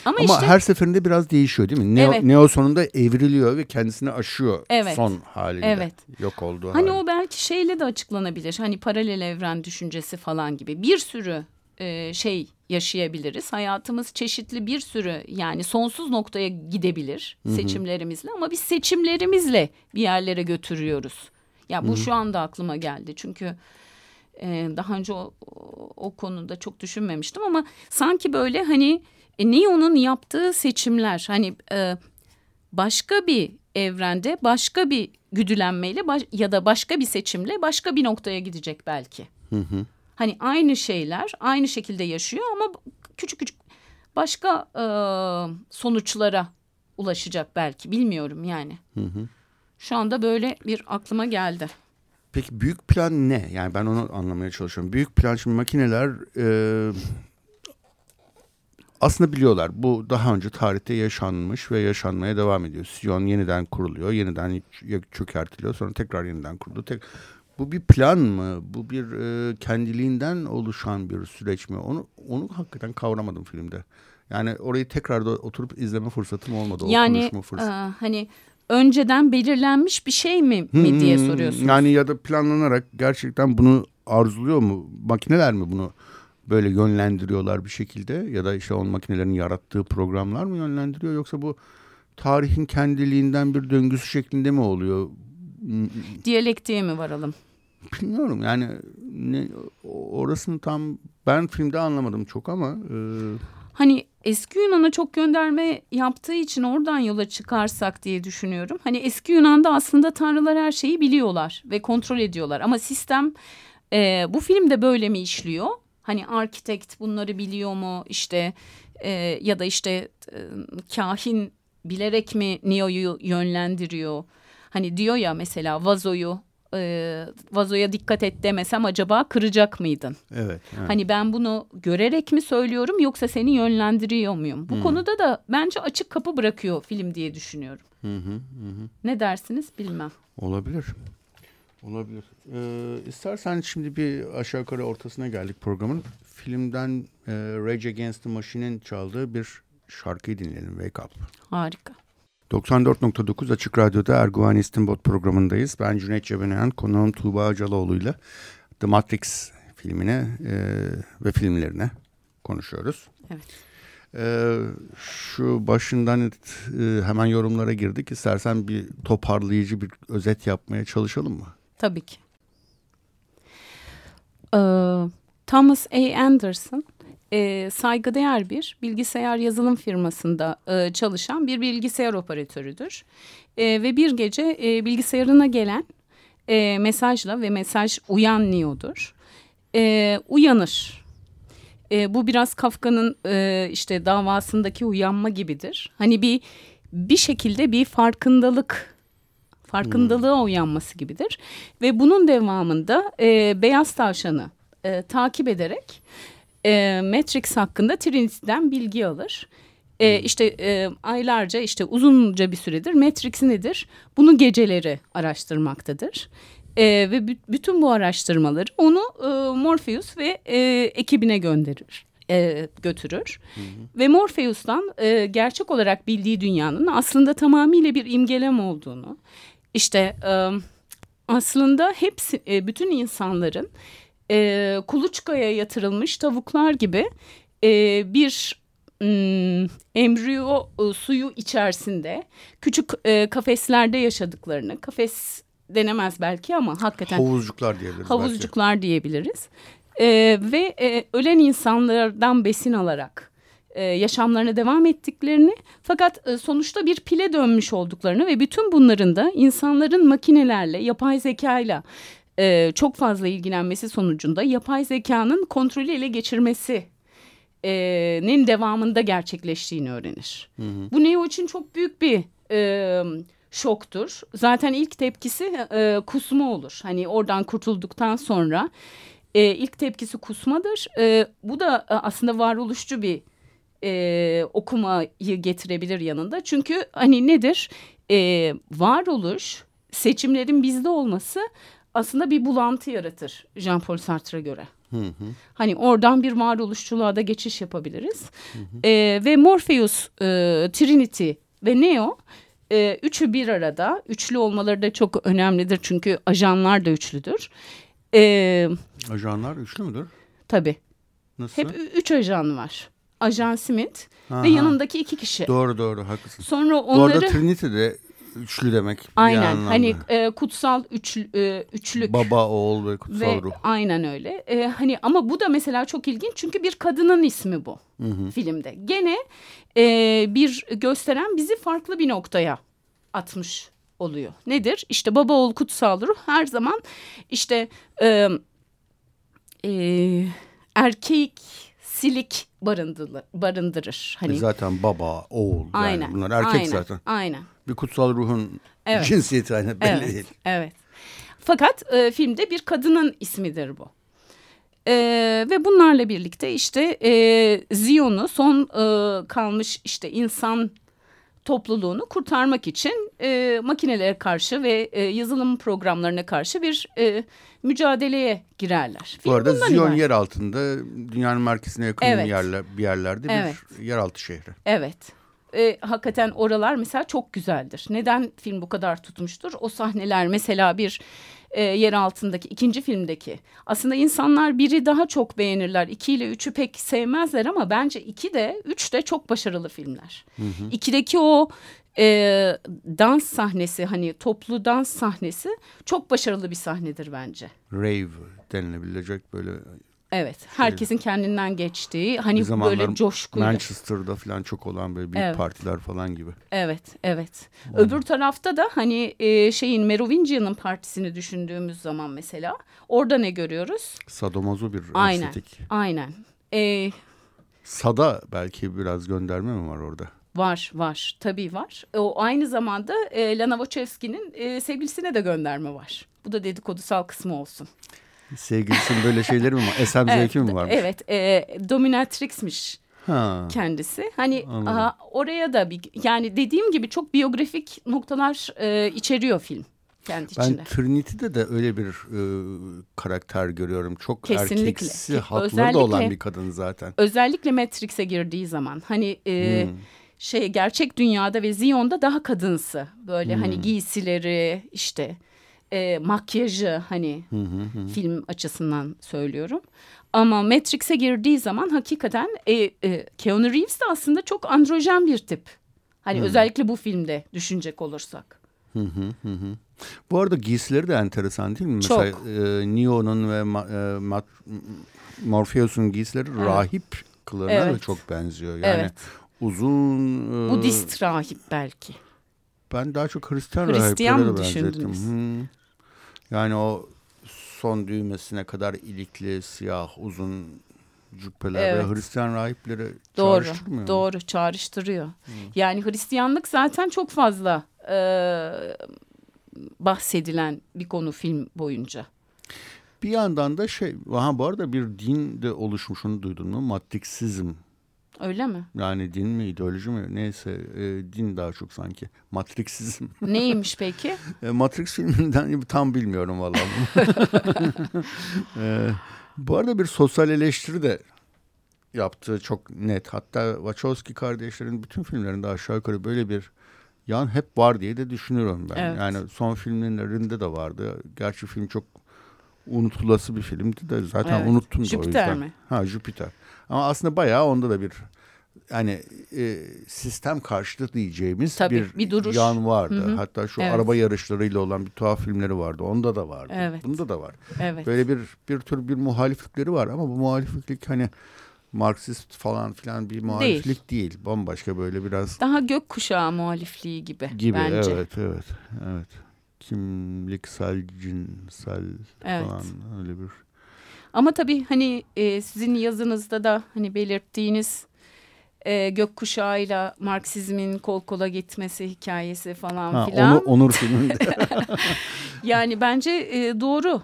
B: ama, Ama işte, her seferinde biraz değişiyor değil mi? Neo, evet. Neo sonunda evriliyor ve kendisini aşıyor evet. son halinde. Evet. Yok olduğu
C: Hani
B: hali.
C: o belki şeyle de açıklanabilir. Hani paralel evren düşüncesi falan gibi. Bir sürü e, şey yaşayabiliriz. Hayatımız çeşitli bir sürü yani sonsuz noktaya gidebilir Hı -hı. seçimlerimizle ama biz seçimlerimizle bir yerlere götürüyoruz. Ya bu Hı -hı. şu anda aklıma geldi. Çünkü e, daha önce o, o konuda çok düşünmemiştim ama sanki böyle hani e, Neo'nun yaptığı seçimler hani e, başka bir evrende başka bir güdülenmeyle baş, ya da başka bir seçimle başka bir noktaya gidecek belki. Hı hı. Hani aynı şeyler aynı şekilde yaşıyor ama küçük küçük başka e, sonuçlara ulaşacak belki bilmiyorum yani. Hı hı. Şu anda böyle bir aklıma geldi.
B: Peki büyük plan ne? Yani ben onu anlamaya çalışıyorum. Büyük plan şimdi makineler e, aslında biliyorlar bu daha önce tarihte yaşanmış ve yaşanmaya devam ediyor. Sion yeniden kuruluyor, yeniden çökertiliyor, sonra tekrar yeniden kuruluyor. Tek, bu bir plan mı? Bu bir e, kendiliğinden oluşan bir süreç mi? Onu onu hakikaten kavramadım filmde. Yani orayı tekrar da oturup izleme fırsatım olmadı.
C: Yani o e, hani önceden belirlenmiş bir şey mi, mi hmm, diye soruyorsunuz.
B: Yani ya da planlanarak gerçekten bunu arzuluyor mu? Makineler mi bunu böyle yönlendiriyorlar bir şekilde ya da işte on makinelerin yarattığı programlar mı yönlendiriyor yoksa bu tarihin kendiliğinden bir döngüsü şeklinde mi oluyor?
C: Diyalektiğe mi varalım?
B: Bilmiyorum yani ne, orasını tam ben filmde anlamadım çok ama. E...
C: Hani eski Yunan'a çok gönderme yaptığı için oradan yola çıkarsak diye düşünüyorum. Hani eski Yunan'da aslında tanrılar her şeyi biliyorlar ve kontrol ediyorlar ama sistem e, bu filmde böyle mi işliyor? Hani arkitekt bunları biliyor mu işte e, ya da işte e, kahin bilerek mi Neo'yu yönlendiriyor? Hani diyor ya mesela vazoyu e, vazoya dikkat et demesem acaba kıracak mıydın?
B: Evet, evet.
C: Hani ben bunu görerek mi söylüyorum yoksa seni yönlendiriyor muyum? Bu hmm. konuda da bence açık kapı bırakıyor film diye düşünüyorum. Hı hı, hı. Ne dersiniz bilmem.
B: Olabilir. Olabilir. Ee, istersen şimdi bir aşağı yukarı ortasına geldik programın. Filmden e, Rage Against the Machine'in çaldığı bir şarkıyı dinleyelim. Wake Up.
C: Harika.
B: 94.9 Açık Radyo'da Erguvan İstinbot programındayız. Ben Cüneyt Cebenayan, konuğum Tuğba Acaloğlu ile The Matrix filmine e, ve filmlerine konuşuyoruz.
C: Evet.
B: Ee, şu başından e, hemen yorumlara girdik. İstersen bir toparlayıcı bir özet yapmaya çalışalım mı?
C: Tabii ki. Ee, Thomas A. Anderson e, saygıdeğer bir bilgisayar yazılım firmasında e, çalışan bir bilgisayar operatörüdür. E, ve bir gece e, bilgisayarına gelen e, mesajla ve mesaj uyan Neo'dur. E, uyanır. E, bu biraz Kafka'nın e, işte davasındaki uyanma gibidir. Hani bir bir şekilde bir farkındalık farkındalığa uyanması gibidir. Ve bunun devamında e, Beyaz Tavşan'ı e, takip ederek e, Matrix hakkında Trinity'den bilgi alır. E, hmm. işte e, aylarca işte uzunca bir süredir Matrix nedir? Bunu geceleri araştırmaktadır. E, ve bütün bu araştırmaları onu e, Morpheus ve e, ekibine gönderir. E, götürür hı hı. ve Morpheus'tan e, gerçek olarak bildiği dünyanın aslında tamamıyla bir imgelem olduğunu işte e, aslında hepsi e, bütün insanların e, kuluçkaya yatırılmış tavuklar gibi e, bir embriyo e, suyu içerisinde küçük e, kafeslerde yaşadıklarını kafes denemez belki ama hakikaten
B: havuzcuklar diyebiliriz.
C: Havuzcuklar
B: belki.
C: diyebiliriz. E, ve e, ölen insanlardan besin alarak e, yaşamlarına devam ettiklerini fakat e, sonuçta bir pile dönmüş olduklarını ve bütün bunların da insanların makinelerle, yapay zekayla e, çok fazla ilgilenmesi sonucunda yapay zekanın kontrolü ele geçirmesi nin devamında gerçekleştiğini öğrenir. Hı hı. Bu Neo için çok büyük bir e, şoktur. Zaten ilk tepkisi e, kusma olur. Hani oradan kurtulduktan sonra e, ilk tepkisi kusmadır. E, bu da aslında varoluşçu bir e, okumayı getirebilir yanında. Çünkü hani nedir? E, varoluş, seçimlerin bizde olması aslında bir bulantı yaratır Jean-Paul Sartre'a göre. Hı hı. Hani oradan bir varoluşçuluğa da geçiş yapabiliriz. Hı hı. E, ve Morpheus, e, Trinity ve Neo e, üçü bir arada. Üçlü olmaları da çok önemlidir çünkü ajanlar da üçlüdür.
B: E, ajanlar üçlü müdür?
C: Tabii.
B: Nasıl?
C: Hep üç ajan var. Ajan Smith Aha. ve yanındaki iki kişi.
B: Doğru doğru haklısın.
C: Sonra onları... Bu arada
B: Trinity'de üçlü demek.
C: Aynen hani e, kutsal üç, e, üçlük.
B: Baba, oğul ve kutsal ve, ruh.
C: Aynen öyle. E, hani ama bu da mesela çok ilginç çünkü bir kadının ismi bu hı hı. filmde. Gene e, bir gösteren bizi farklı bir noktaya atmış oluyor. Nedir? İşte baba oğul kutsal ruh her zaman işte e, e, erkek silik barındırır. barındırır.
B: Hani... E zaten baba, oğul aynen, yani bunlar erkek
C: aynen,
B: zaten.
C: Aynen.
B: Bir kutsal ruhun evet. cinsiyeti yani belli
C: evet,
B: değil.
C: Evet. Fakat e, filmde bir kadının ismidir bu. E, ve bunlarla birlikte işte e, Zion'u son e, kalmış işte insan topluluğunu kurtarmak için e, makinelere karşı ve e, yazılım programlarına karşı bir e, mücadeleye girerler.
B: Film Bu arada Zion yer altında dünyanın merkezine yakın evet. yerler, bir yerlerde evet. bir yeraltı şehri.
C: Evet. E, hakikaten oralar mesela çok güzeldir. Neden film bu kadar tutmuştur? O sahneler mesela bir e, yer altındaki ikinci filmdeki. Aslında insanlar biri daha çok beğenirler. iki ile üçü pek sevmezler ama bence iki de üç de çok başarılı filmler. Hı hı. İkideki o e, dans sahnesi hani toplu dans sahnesi çok başarılı bir sahnedir bence.
B: Rave denilebilecek böyle
C: Evet. Herkesin kendinden geçtiği hani böyle coşkuyla.
B: Manchester'da falan çok olan böyle büyük evet. partiler falan gibi.
C: Evet, evet. Hmm. Öbür tarafta da hani e, şeyin Merovingian'ın partisini düşündüğümüz zaman mesela orada ne görüyoruz?
B: Sadomazo bir
C: aynen,
B: estetik.
C: Aynen. Ee,
B: Sada belki biraz gönderme mi var orada?
C: Var var tabii var. O aynı zamanda e, Lana Wachowski'nin e, sevgilisine de gönderme var. Bu da dedikodusal kısmı olsun.
B: Sevgilisinin böyle şeyleri mi var? SM
C: evet,
B: zevki mi varmış?
C: Evet. E, dominatrix'miş ha. kendisi. Hani aha, oraya da bir yani dediğim gibi çok biyografik noktalar e, içeriyor film. Kendi
B: ben
C: içinde.
B: Trinity'de de öyle bir e, karakter görüyorum. Çok Kesinlikle. erkeksi hatları da olan bir kadın zaten.
C: Özellikle Matrix'e girdiği zaman hani e, hmm. şey gerçek dünyada ve Zion'da daha kadınsı. Böyle hani hmm. hani giysileri işte e, makyajı hani hı hı hı. film açısından söylüyorum. Ama Matrix'e girdiği zaman hakikaten e, e, Keanu Reeves de aslında çok androjen bir tip. Hani hı. özellikle bu filmde düşünecek olursak.
B: Hı hı hı. Bu arada giysileri de enteresan değil mi? Çok. Mesela e, Neo'nun ve Ma, e, Mat, Morpheus'un giysileri evet. rahip kılığına evet. da çok benziyor. Yani evet. uzun...
C: E, Budist rahip belki.
B: Ben daha çok Hristiyan, Hristiyan benzettim. Hmm. Yani o son düğmesine kadar ilikli, siyah, uzun cübbeler evet. ve Hristiyan rahipleri doğru, çağrıştırmıyor
C: Doğru, çağrıştırıyor. Hmm. Yani Hristiyanlık zaten çok fazla e, bahsedilen bir konu film boyunca.
B: Bir yandan da şey, aha bu arada bir din de oluşmuşunu duydun mu? Matrixizm
C: Öyle mi?
B: Yani din mi, ideoloji mi? Neyse e, din daha çok sanki. Matrixizm. *laughs*
C: Neymiş peki?
B: e, Matrix filminden *laughs* tam bilmiyorum valla. *laughs* e, bu arada bir sosyal eleştiri de yaptığı çok net. Hatta Wachowski kardeşlerin bütün filmlerinde aşağı yukarı böyle bir yan hep var diye de düşünüyorum ben. Evet. Yani son filmlerinde de vardı. Gerçi film çok unutulası bir filmdi de zaten evet. unuttum da
C: Jupiter
B: o yüzden.
C: mi?
B: Ha Jupiter. Ama aslında bayağı onda da bir yani e, sistem karşıtı diyeceğimiz
C: Tabii,
B: bir,
C: bir duruş.
B: yan vardı.
C: Hı hı.
B: Hatta şu
C: Evet.
B: araba yarışlarıyla olan bir tuhaf filmleri vardı. Onda da vardı.
C: Evet.
B: Bunda da var.
C: Evet.
B: Böyle bir bir tür bir muhaliflikleri var ama bu muhaliflik hani Marksist falan filan bir muhaliflik değil. Bambaşka böyle biraz
C: Daha gökkuşağı muhalifliği gibi,
B: gibi.
C: bence.
B: Evet, evet, evet. Kimliksel, cinsel
C: Evet.
B: falan öyle bir.
C: Ama tabii hani e, sizin yazınızda da hani belirttiğiniz e, gökkuşağıyla Marksizmin kol kola gitmesi hikayesi falan
B: Ha,
C: filan.
B: onu, Onur *laughs* filminde.
C: Yani bence e, doğru.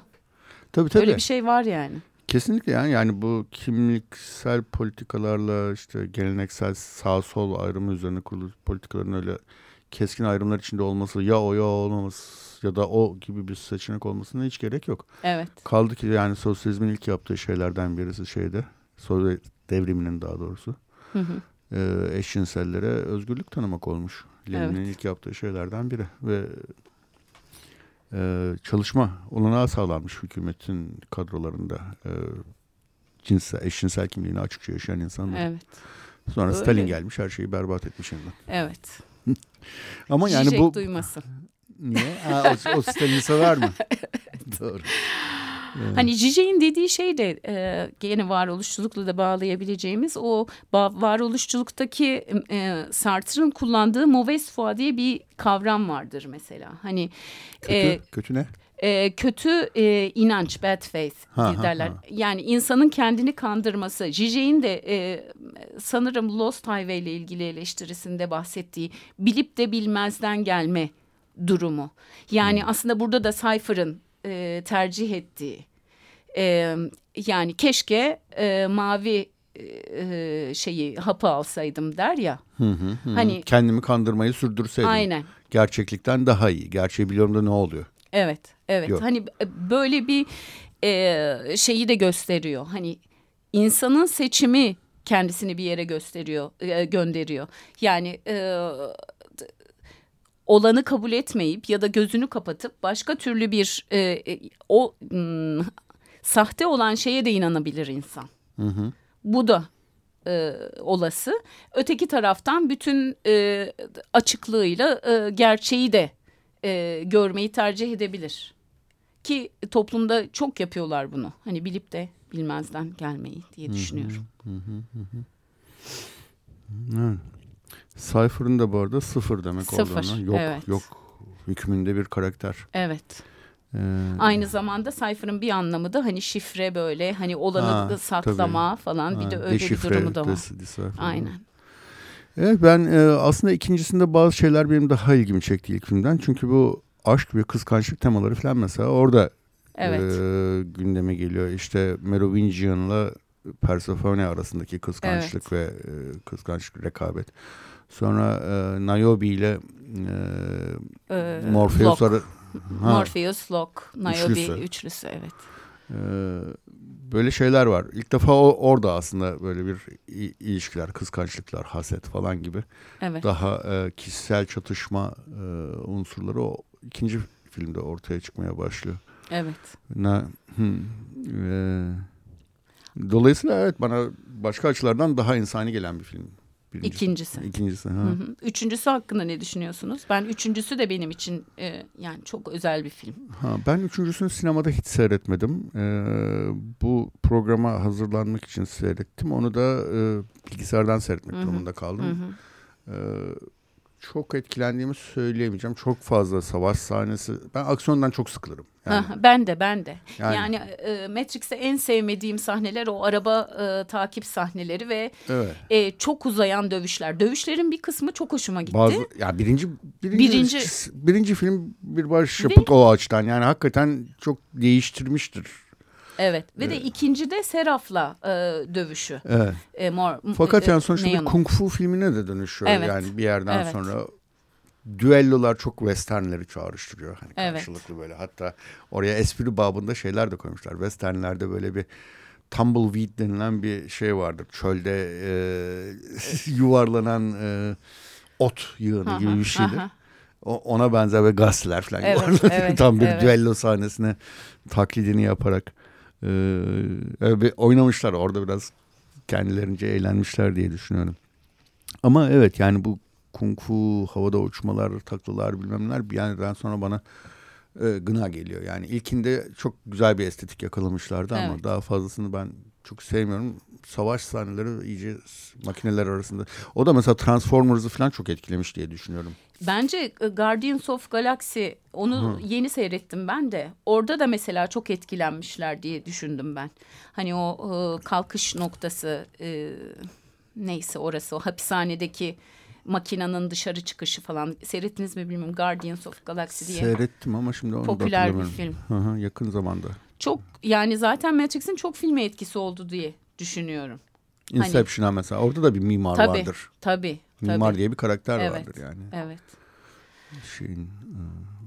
B: tabii tabii.
C: Öyle bir şey var yani.
B: Kesinlikle yani yani bu kimliksel politikalarla işte geleneksel sağ sol ayrımı üzerine kurulu politikaların öyle keskin ayrımlar içinde olması ya o ya olmaması ya da o gibi bir seçenek olmasına hiç gerek yok.
C: Evet.
B: Kaldı ki yani sosyalizmin ilk yaptığı şeylerden birisi şeyde Sovyet devriminin daha doğrusu
C: Hı hı.
B: e, eşcinsellere özgürlük tanımak olmuş. Lenin'in
C: Evet.
B: ilk yaptığı şeylerden biri ve e, çalışma olanağı sağlanmış hükümetin kadrolarında e, cinsel, eşcinsel kimliğini açıkça yaşayan insanlar.
C: Evet.
B: Sonra
C: Öyle.
B: Stalin gelmiş her şeyi berbat etmiş yeniden.
C: Evet. *laughs*
B: Ama yani
C: Zizek
B: bu
C: duymasın.
B: Niye? Ha, o, o Stalin'i sever mi? Doğru.
C: Hani Zizek'in dediği şey de e, gene varoluşçulukla da bağlayabileceğimiz o ba- varoluşçuluktaki e, Sartre'ın kullandığı mauvaise foi diye bir kavram vardır mesela. Hani
B: Kötü,
C: e,
B: kötü ne?
C: e, kötü e, inanç, bad faith
B: Ha, ha,
C: derler.
B: ha.
C: Yani insanın kendini kandırması. Zizek'in de e, sanırım Lost Highway ile ilgili eleştirisinde bahsettiği bilip de bilmezden gelme durumu. Yani
B: Hmm.
C: aslında burada da Cypher'ın e, tercih ettiği e, yani keşke e, mavi e, şeyi hapı alsaydım der ya.
B: Hı hı, hı.
C: Hani-
B: Kendimi kandırmayı sürdürseydim.
C: Aynen.
B: Gerçeklikten daha iyi. Gerçeği biliyorum da ne oluyor?
C: Evet, evet.
B: Yok.
C: Hani böyle bir e, şeyi de gösteriyor. Hani insanın seçimi kendisini bir yere gösteriyor, e, gönderiyor. Yani e, olanı kabul etmeyip ya da gözünü kapatıp başka türlü bir e, e, o hmm, sahte olan şeye de inanabilir insan.
B: Hı hı.
C: Bu da e, olası. Öteki taraftan bütün e, açıklığıyla e, gerçeği de e, görmeyi tercih edebilir. Ki toplumda çok yapıyorlar bunu. Hani bilip de bilmezden gelmeyi diye düşünüyorum.
B: Evet. Cypher'ın da bu arada sıfır demek
C: Sıfır,
B: olduğunu. Yok
C: evet.
B: yok hükmünde bir karakter.
C: Evet.
B: Ee,
C: Aynı zamanda Cypher'ın bir anlamı da hani şifre böyle hani olanı
B: Ha,
C: saklama falan bir
B: ha,
C: de öyle bir
B: deşifre,
C: durumu da var.
B: decipher.
C: Aynen.
B: Evet ben e, aslında ikincisinde bazı şeyler benim daha ilgimi çekti ilk filmden. Çünkü bu aşk ve kıskançlık temaları falan mesela orada
C: Evet.
B: e, gündeme geliyor. İşte Merovingian'la Persephone arasındaki kıskançlık ve e, kıskançlık rekabet. Sonra e, Niobe ile e,
C: Ee,
B: Morpheus
C: Locke. *laughs*
B: Ha,
C: Morpheus, Locke, Niobe
B: Üçlüsü.
C: üçlüsü, evet.
B: e, böyle şeyler var. İlk defa o, orada aslında böyle bir ilişkiler, kıskançlıklar, haset falan gibi
C: Evet.
B: daha e, kişisel çatışma e, unsurları o ikinci filmde ortaya çıkmaya başlıyor.
C: Evet.
B: Na, hmm, e, dolayısıyla evet bana başka açılardan daha insani gelen bir film. Birincisi.
C: İkincisi.
B: İkincisi. Ha.
C: Hı hı. Üçüncüsü hakkında ne düşünüyorsunuz? Ben üçüncüsü de benim için e, yani çok özel bir film.
B: Ha, ben üçüncüsünü sinemada hiç seyretmedim. E, bu programa hazırlanmak için seyrettim. Onu da e, bilgisayardan seyretmek
C: Hı hı.
B: durumunda kaldım.
C: Hı hı.
B: E, çok etkilendiğimi söyleyemeyeceğim. Çok fazla savaş sahnesi. Ben aksiyondan çok sıkılırım. Yani,
C: Ha, ben de ben de.
B: Yani-
C: Yani, e, Matrix'te en sevmediğim sahneler o araba e, takip sahneleri ve
B: evet.
C: e, çok uzayan dövüşler. Dövüşlerin bir kısmı çok hoşuma gitti.
B: Bazı ya birinci birinci
C: Birinci-
B: birinci, film bir başyapıt o açıdan. Yani hakikaten çok değiştirmiştir.
C: Evet ve de ikinci de Seraf'la e, dövüşü.
B: Evet.
C: E, mor,
B: Fakat
C: e,
B: yani sonuçta bir kung fu filmine de dönüşüyor.
C: Evet.
B: Yani bir yerden
C: Evet.
B: sonra düellolar çok westernleri çağrıştırıyor. Hani
C: Evet.
B: karşılıklı böyle. Hatta oraya espri babında şeyler de koymuşlar. Westernlerde böyle bir tumbleweed denilen bir şey vardır. Çölde e, *laughs* yuvarlanan e, ot yığını
C: Aha,
B: gibi bir şeydir.
C: aha.
B: O, ona benzer ve gazeteler falan
C: Evet, evet, *laughs*
B: Tam bir
C: evet.
B: düello sahnesine taklidini yaparak e, öyle bir oynamışlar. Orada biraz kendilerince eğlenmişler diye düşünüyorum. Ama evet yani bu kung fu, havada uçmalar, taklalar bilmem neler bir yerden sonra bana e, gına geliyor. Yani ilkinde çok güzel bir estetik yakalamışlardı evet. ama daha fazlasını ben çok sevmiyorum. Savaş sahneleri iyice makineler arasında. O da mesela Transformers'ı falan çok etkilemiş diye düşünüyorum.
C: Bence e, Guardians of Galaxy onu Hı. yeni seyrettim ben de. Orada da mesela çok etkilenmişler diye düşündüm ben. Hani o e, kalkış noktası e, neyse orası o hapishanedeki makinanın dışarı çıkışı falan seyrettiniz mi bilmiyorum Guardians of Galaxy diye.
B: Seyrettim ama şimdi onu
C: Popüler bir film.
B: Hı hı, yakın zamanda.
C: Çok yani zaten Matrix'in çok filme etkisi oldu diye düşünüyorum.
B: Inception'a hani, mesela orada da bir mimar
C: tabii,
B: vardır.
C: Tabii.
B: Mimar
C: tabii.
B: diye bir karakter evet, vardır yani.
C: Evet. Şeyin, ıı.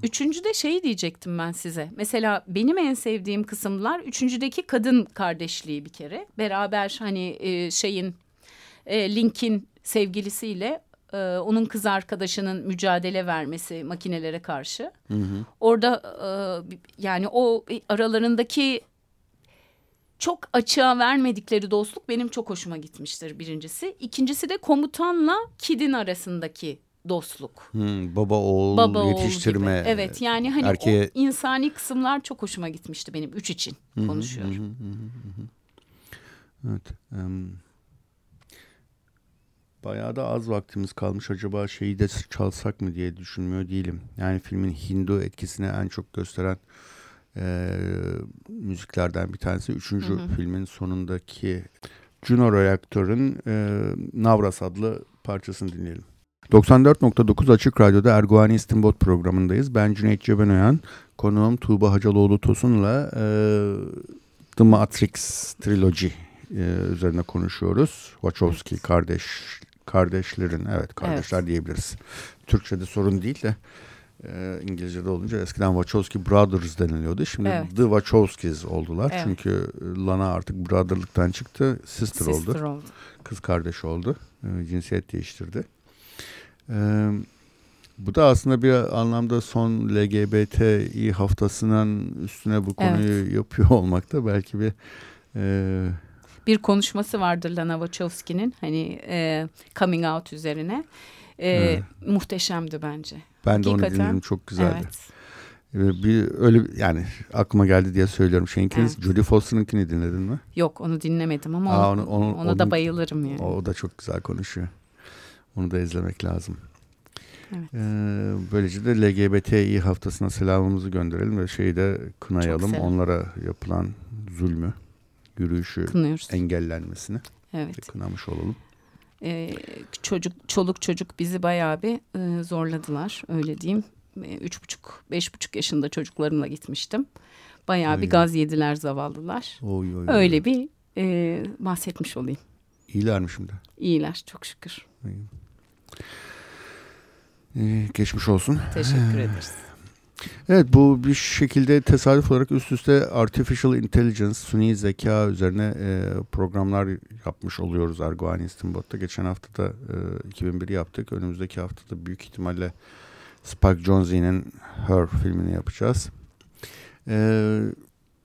C: Üçüncü de şeyi diyecektim ben size. Mesela benim en sevdiğim kısımlar üçüncüdeki kadın kardeşliği bir kere. Beraber hani e, şeyin e, Link'in sevgilisiyle e, onun kız arkadaşının mücadele vermesi makinelere karşı. Hı hı. Orada e, yani o aralarındaki çok açığa vermedikleri dostluk benim çok hoşuma gitmiştir birincisi. İkincisi de komutanla Kid'in arasındaki dostluk.
B: Hmm, baba oğul baba yetiştirme. Oğul
C: gibi. Evet yani hani erkeğe... o insani kısımlar çok hoşuma gitmişti benim üç için konuşuyorum. Hı hı hı hı.
B: Evet. Um, bayağı da az vaktimiz kalmış. Acaba şeyi de çalsak mı diye düşünmüyor değilim. Yani filmin Hindu etkisini en çok gösteren e, müziklerden bir tanesi. Üçüncü hı hı. filmin sonundaki Juno Reaktör'ün e, Navras adlı parçasını dinleyelim. 94.9 Açık Radyo'da Erguani İstinbot programındayız. Ben Cüneyt Cebenoyan, konuğum Tuğba Hacaloğlu Tosun'la e, The Matrix Trilogy e, üzerine konuşuyoruz. Wachowski kardeş kardeşlerin, evet kardeşler evet. diyebiliriz. Türkçe'de sorun değil de e, İngilizce'de olunca eskiden Wachowski Brothers deniliyordu. Şimdi evet. The Wachowskis oldular. Evet. Çünkü Lana artık brotherlıktan çıktı. Sister, sister oldu. oldu. Kız kardeş oldu. E, cinsiyet değiştirdi. E, bu da aslında bir anlamda son LGBTİ haftasının üstüne bu konuyu evet. yapıyor *laughs* olmak da belki bir
C: e, bir konuşması vardır Lana Wachowski'nin hani e, coming out üzerine. E, evet. Muhteşemdi bence.
B: Ben Hakikaten, de onu dinledim çok güzeldi. Evet. Bir öyle yani aklıma geldi diye söylüyorum. Şeyinkiniz evet. Judy Foster'ınkini dinledin mi?
C: Yok onu dinlemedim ama Aa, onu, onu, ona onu, da bayılırım yani.
B: O da çok güzel konuşuyor. Onu da izlemek lazım. Evet. Ee, böylece de LGBTİ haftasına selamımızı gönderelim ve şeyi de kınayalım. Onlara yapılan zulmü, yürüyüşü Kınıyoruz. engellenmesini evet. kınamış olalım.
C: Ee, çocuk, çoluk çocuk bizi bayağı bir e, zorladılar öyle diyeyim. E, üç buçuk, beş buçuk yaşında çocuklarımla gitmiştim. Bayağı oy. bir gaz yediler zavallılar. Oy, oy, öyle oy. bir e, bahsetmiş olayım.
B: İyiler mi şimdi?
C: İyiler çok şükür.
B: Ee, geçmiş olsun.
C: Teşekkür *sighs* ederiz.
B: Evet bu bir şekilde tesadüf olarak üst üste artificial intelligence, suni zeka üzerine e, programlar yapmış oluyoruz Erguani İstinbot'ta. Geçen hafta da e, 2001 yaptık. Önümüzdeki hafta da büyük ihtimalle Spike Jonze'nin Her filmini yapacağız. E,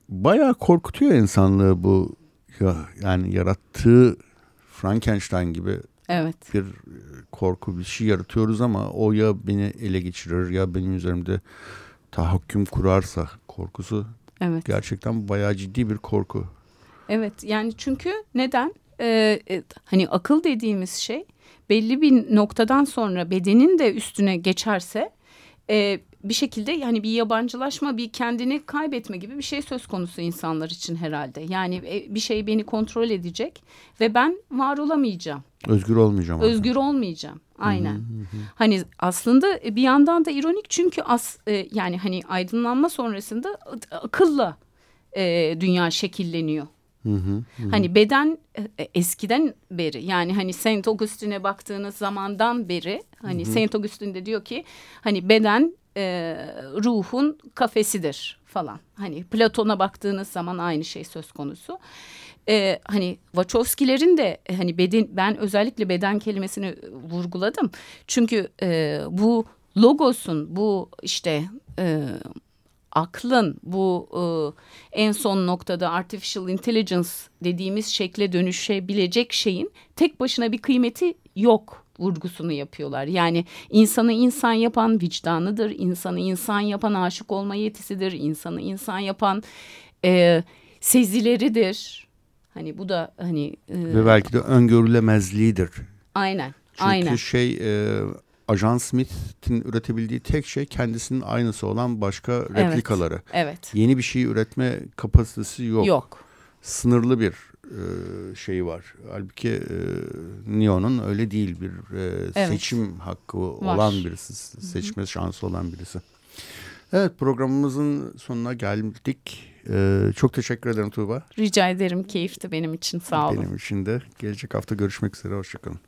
B: bayağı korkutuyor insanlığı bu ya, yani yarattığı Frankenstein gibi
C: evet.
B: bir korku bir şey yaratıyoruz ama o ya beni ele geçirir ya benim üzerimde tahakküm kurarsa korkusu evet. gerçekten bayağı ciddi bir korku.
C: Evet yani çünkü neden? Ee, e, hani akıl dediğimiz şey belli bir noktadan sonra bedenin de üstüne geçerse e, bir şekilde yani bir yabancılaşma, bir kendini kaybetme gibi bir şey söz konusu insanlar için herhalde. Yani e, bir şey beni kontrol edecek ve ben var olamayacağım.
B: Özgür olmayacağım.
C: Özgür artık. olmayacağım. Aynen. Hı hı. Hani aslında bir yandan da ironik çünkü as e, yani hani aydınlanma sonrasında akılla e, dünya şekilleniyor. Hı hı, hı. Hani beden e, eskiden beri yani hani Saint Augustine'e baktığınız zamandan beri hani hı hı. Saint Augustine de diyor ki hani beden e, ruhun kafesidir falan. Hani Platon'a baktığınız zaman aynı şey söz konusu. E, hani Wachowski'lerin de e, hani beden ben özellikle beden kelimesini vurguladım. Çünkü e, bu logosun bu işte e, aklın bu e, en son noktada artificial intelligence dediğimiz şekle dönüşebilecek şeyin tek başına bir kıymeti yok vurgusunu yapıyorlar. Yani insanı insan yapan vicdanıdır, insanı insan yapan aşık olma yetisidir, insanı insan yapan e, sezileridir. Hani bu da hani e,
B: ve belki de öngörülemezliğidir.
C: Aynen.
B: Çünkü
C: aynen.
B: şey e, Ajan Smith'in üretebildiği tek şey kendisinin aynısı olan başka replikaları.
C: Evet.
B: Yeni bir şey üretme kapasitesi yok.
C: Yok.
B: Sınırlı bir e, şeyi var. Halbuki e, Neo'nun öyle değil bir e,
C: Evet.
B: seçim hakkı
C: Var.
B: olan birisi, seçme şansı olan birisi. Evet programımızın sonuna geldik. E, çok teşekkür ederim Tuğba.
C: Rica ederim. Keyifti benim için. Sağ olun.
B: Benim için de. Gelecek hafta görüşmek üzere. Hoşçakalın.